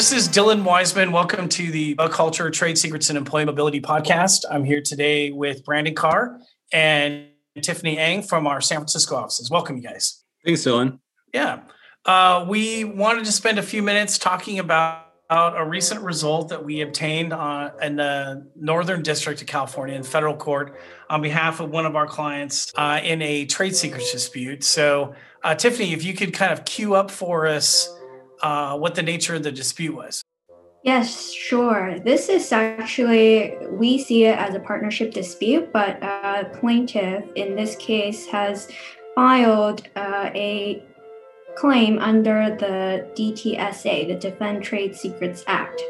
This is Dylan Wiseman. Welcome to the Buchalter Trade Secrets and Employability podcast. I'm here today with Brandon Carr and Tiffany Ang from our San Francisco offices. Welcome, you guys. Thanks, Dylan. Yeah. Uh, we wanted to spend a few minutes talking about a recent result that we obtained uh, in the Northern District of California in federal court on behalf of one of our clients uh, in a trade secrets dispute. So, uh, Tiffany, if you could kind of queue up for us uh, what the nature of the dispute was. Yes, sure. This is actually, we see it as a partnership dispute, but a plaintiff in this case has filed uh, a claim under the DTSA, the Defend Trade Secrets Act.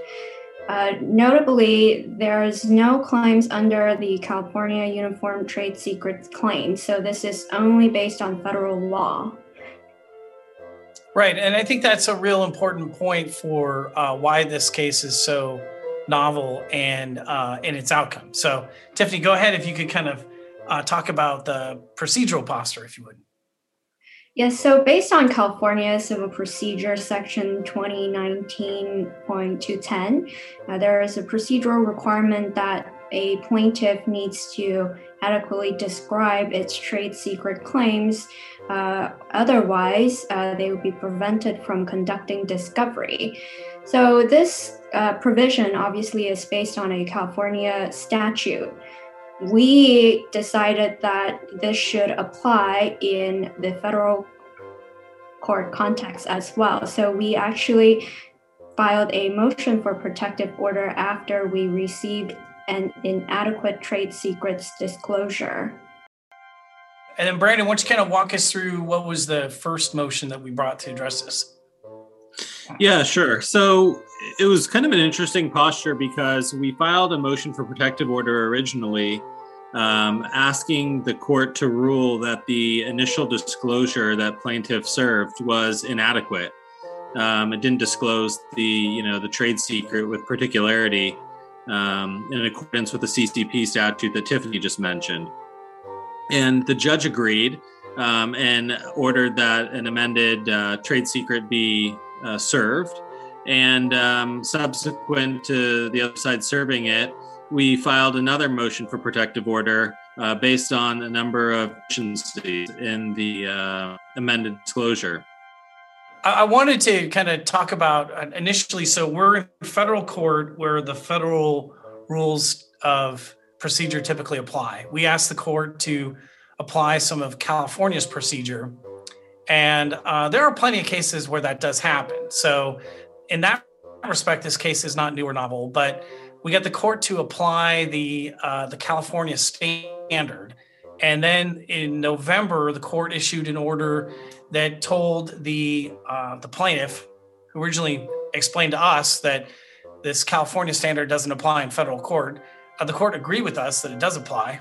Uh, notably, there's no claims under the California Uniform Trade Secrets claim, so this is only based on federal law. Right, and I think that's a real important point for uh, why this case is so novel and uh, in its outcome. So, Tiffany, go ahead if you could kind of uh, talk about the procedural posture, if you would. Yes, so based on California Civil Procedure Section 2019.210, uh, there is a procedural requirement that a plaintiff needs to adequately describe its trade secret claims. Uh, otherwise, uh, they would be prevented from conducting discovery. So, this uh, provision obviously is based on a California statute. We decided that this should apply in the federal court context as well. So, we actually filed a motion for protective order after we received and inadequate trade secrets disclosure. And then, Brandon, why don't you kind of walk us through what was the first motion that we brought to address this? Yeah, sure. So it was kind of an interesting posture because we filed a motion for protective order originally, um, asking the court to rule that the initial disclosure that plaintiff served was inadequate. Um, it didn't disclose the, you know, the trade secret with particularity um, in accordance with the CCP statute that Tiffany just mentioned. And the judge agreed um, and ordered that an amended uh, trade secret be uh, served. And um, subsequent to the other side serving it, we filed another motion for protective order uh, based on a number of deficiencies in the uh, amended disclosure. I wanted to kind of talk about uh, initially. So we're in federal court where the federal rules of procedure typically apply. We asked the court to apply some of California's procedure, and uh, there are plenty of cases where that does happen. So, in that respect, this case is not new or novel, but we got the court to apply the uh, the California standard, and then in November, the court issued an order that told the uh, the plaintiff, who originally explained to us that this California standard doesn't apply in federal court, uh, the court agreed with us that it does apply,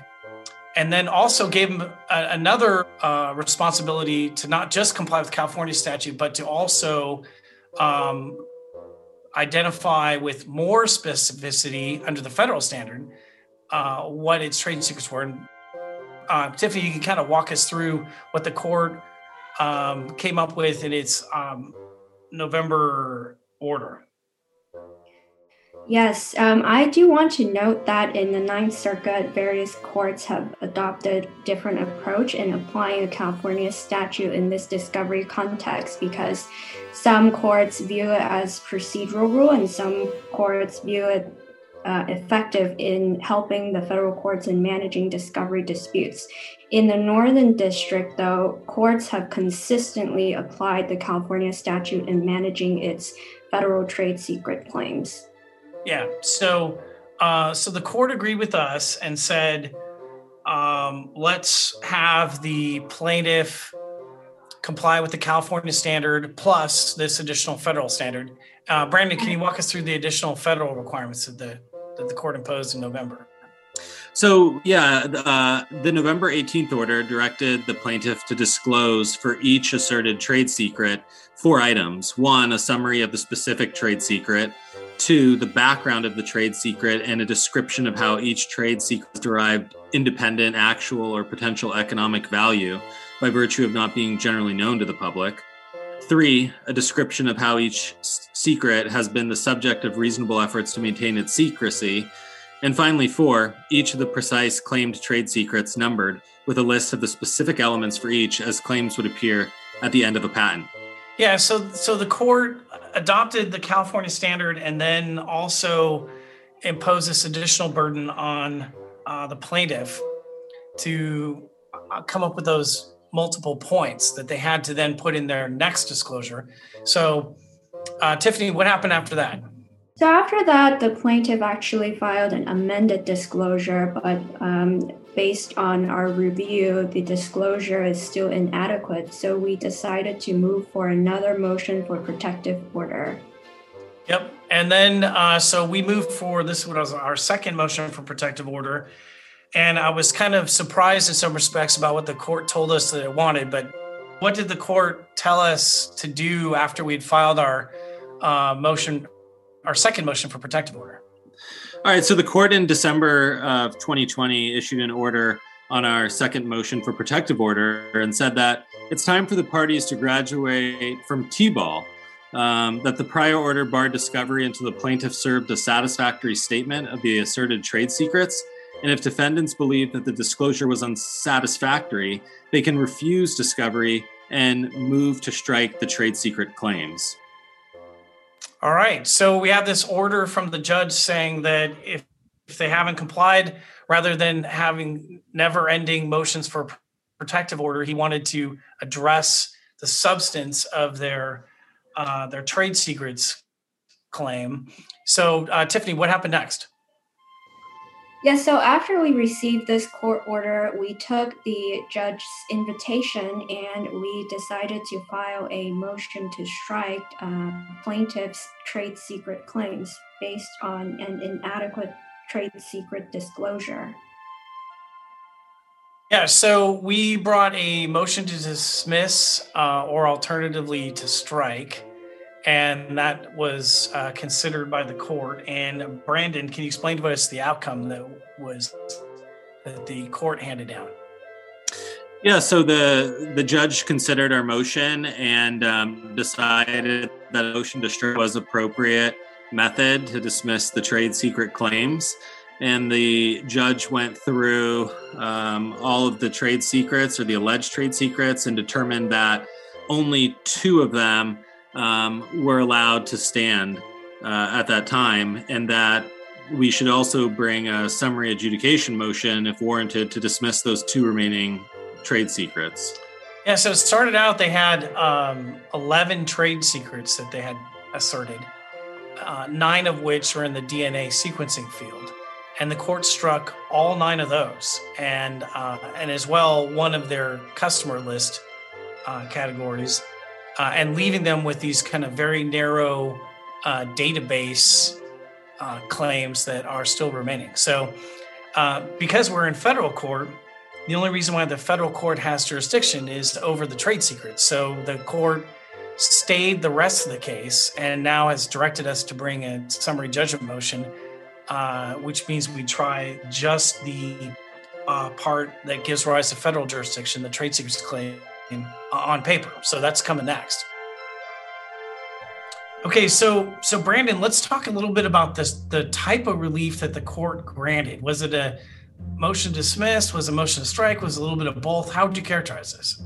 and then also gave him a, another uh, responsibility to not just comply with California statute, but to also um, identify with more specificity under the federal standard uh, what its trade secrets were. Uh, Tiffany, you can kind of walk us through what the court um, came up with in its um, November order. Yes, um, I do want to note that in the Ninth Circuit, various courts have adopted different approach in applying the California statute in this discovery context because some courts view it as procedural rule and some courts view it uh, effective in helping the federal courts in managing discovery disputes. In the Northern District, though, courts have consistently applied the California statute in managing its federal trade secret claims. Yeah. So, uh, so the court agreed with us and said, um, let's have the plaintiff comply with the California standard plus this additional federal standard. Uh, Brandon, can you walk us through the additional federal requirements of the that the court imposed in November? So, yeah, uh, the November 18th order directed the plaintiff to disclose for each asserted trade secret four items. One, a summary of the specific trade secret. Two, the background of the trade secret and a description of how each trade secret derived independent, actual, or potential economic value by virtue of not being generally known to the public. Three, a description of how each secret has been the subject of reasonable efforts to maintain its secrecy. And finally, four, each of the precise claimed trade secrets numbered with a list of the specific elements for each as claims would appear at the end of a patent. Yeah, so so the court adopted the California standard and then also imposed this additional burden on uh, the plaintiff to uh, come up with those multiple points that they had to then put in their next disclosure. So, uh, Tiffany, what happened after that? So after that, the plaintiff actually filed an amended disclosure, but um, based on our review, the disclosure is still inadequate. So we decided to move for another motion for protective order. Yep. And then, uh, so we moved for this was our second motion for protective order. And I was kind of surprised in some respects about what the court told us that it wanted. But what did the court tell us to do after we'd filed our uh, motion, our second motion for protective order? All right. So the court in December of 2020 issued an order on our second motion for protective order and said that it's time for the parties to graduate from T-ball. Um, that the prior order barred discovery until the plaintiff served a satisfactory statement of the asserted trade secrets and if defendants believe that the disclosure was unsatisfactory, they can refuse discovery and move to strike the trade secret claims. All right. So we have this order from the judge saying that if, if they haven't complied, rather than having never ending motions for protective order, he wanted to address the substance of their uh, their trade secrets claim. So, uh, Tiffany, what happened next? Yeah, so after we received this court order, we took the judge's invitation and we decided to file a motion to strike uh, plaintiff's trade secret claims based on an inadequate trade secret disclosure. Yeah, so we brought a motion to dismiss uh, or alternatively to strike and that was uh, considered by the court. And Brandon, can you explain to us the outcome that was that the court handed down? Yeah, so the the judge considered our motion and um, decided that a motion to strike was appropriate method to dismiss the trade secret claims. And the judge went through um, all of the trade secrets or the alleged trade secrets and determined that only two of them um, were allowed to stand uh, at that time, and that we should also bring a summary adjudication motion, if warranted, to dismiss those two remaining trade secrets. Yeah, so it started out, they had um, 11 trade secrets that they had asserted, uh, nine of which were in the DNA sequencing field. And the court struck all nine of those, and uh, and as well one of their customer list uh, categories uh, and leaving them with these kind of very narrow uh, database uh, claims that are still remaining. So, uh, because we're in federal court, the only reason why the federal court has jurisdiction is over the trade secrets. So, the court stayed the rest of the case and now has directed us to bring a summary judgment motion, uh, which means we try just the uh, part that gives rise to federal jurisdiction, the trade secrets claim on paper. So that's coming next. Okay, so so Brandon, let's talk a little bit about this the type of relief that the court granted. Was it a motion dismissed? Was a motion to strike? Was a little bit of both? How would you characterize this?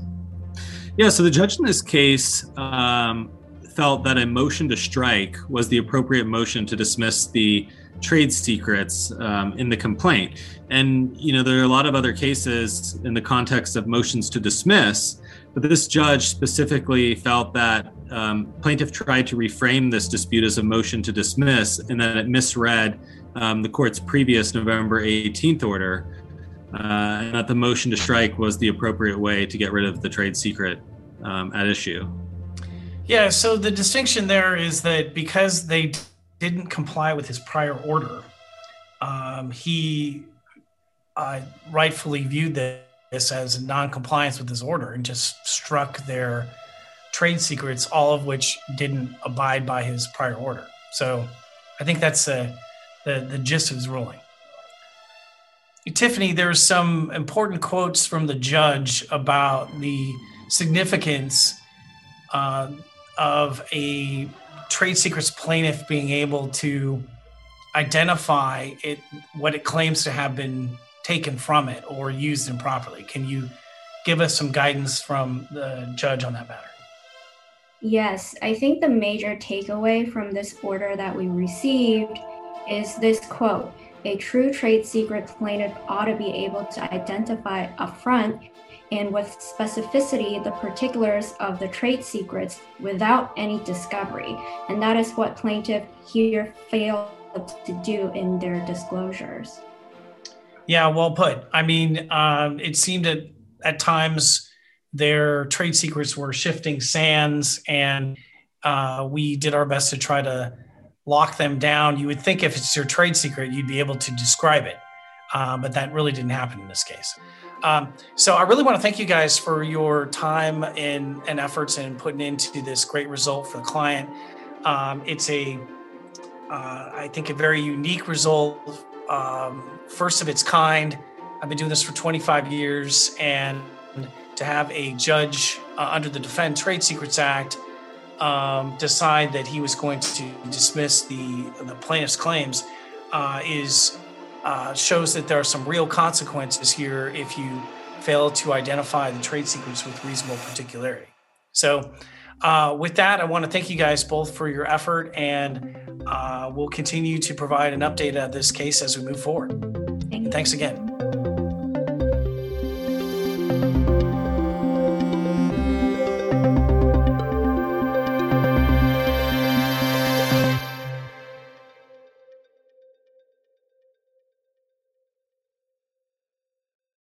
Yeah, so the judge in this case um, felt that a motion to strike was the appropriate motion to dismiss the trade secrets um, in the complaint. And you know, there are a lot of other cases in the context of motions to dismiss but this judge specifically felt that um, plaintiff tried to reframe this dispute as a motion to dismiss and that it misread um, the court's previous November 18th order, uh, and that the motion to strike was the appropriate way to get rid of the trade secret um, at issue. Yeah, so the distinction there is that because they didn't comply with his prior order, um, he uh, rightfully viewed that this as non-compliance with this order and just struck their trade secrets, all of which didn't abide by his prior order. So I think that's the, the, the gist of his ruling. Tiffany, there's some important quotes from the judge about the significance uh, of a trade secrets plaintiff being able to identify it what it claims to have been taken from it or used improperly. Can you give us some guidance from the judge on that matter? Yes, I think the major takeaway from this order that we received is this quote A true trade secret plaintiff ought to be able to identify upfront and with specificity the particulars of the trade secrets without any discovery. And that is what plaintiff here failed to do in their disclosures. Yeah, well put. I mean, um, it seemed that at times their trade secrets were shifting sands, and uh, we did our best to try to lock them down. You would think if it's your trade secret, you'd be able to describe it, uh, but that really didn't happen in this case. Um, so I really want to thank you guys for your time and, and efforts in putting into this great result for the client. Um, it's a, uh, I think, a very unique result, um, first of its kind. I've been doing this for 25 years, and to have a judge uh, under the Defend Trade Secrets Act um, decide that he was going to dismiss the the plaintiff's claims uh, is uh, shows that there are some real consequences here if you fail to identify the trade secrets with reasonable particularity. So, uh, with that, I want to thank you guys both for your effort, and uh, we'll continue to provide an update of this case as we move forward. Thank Thanks again.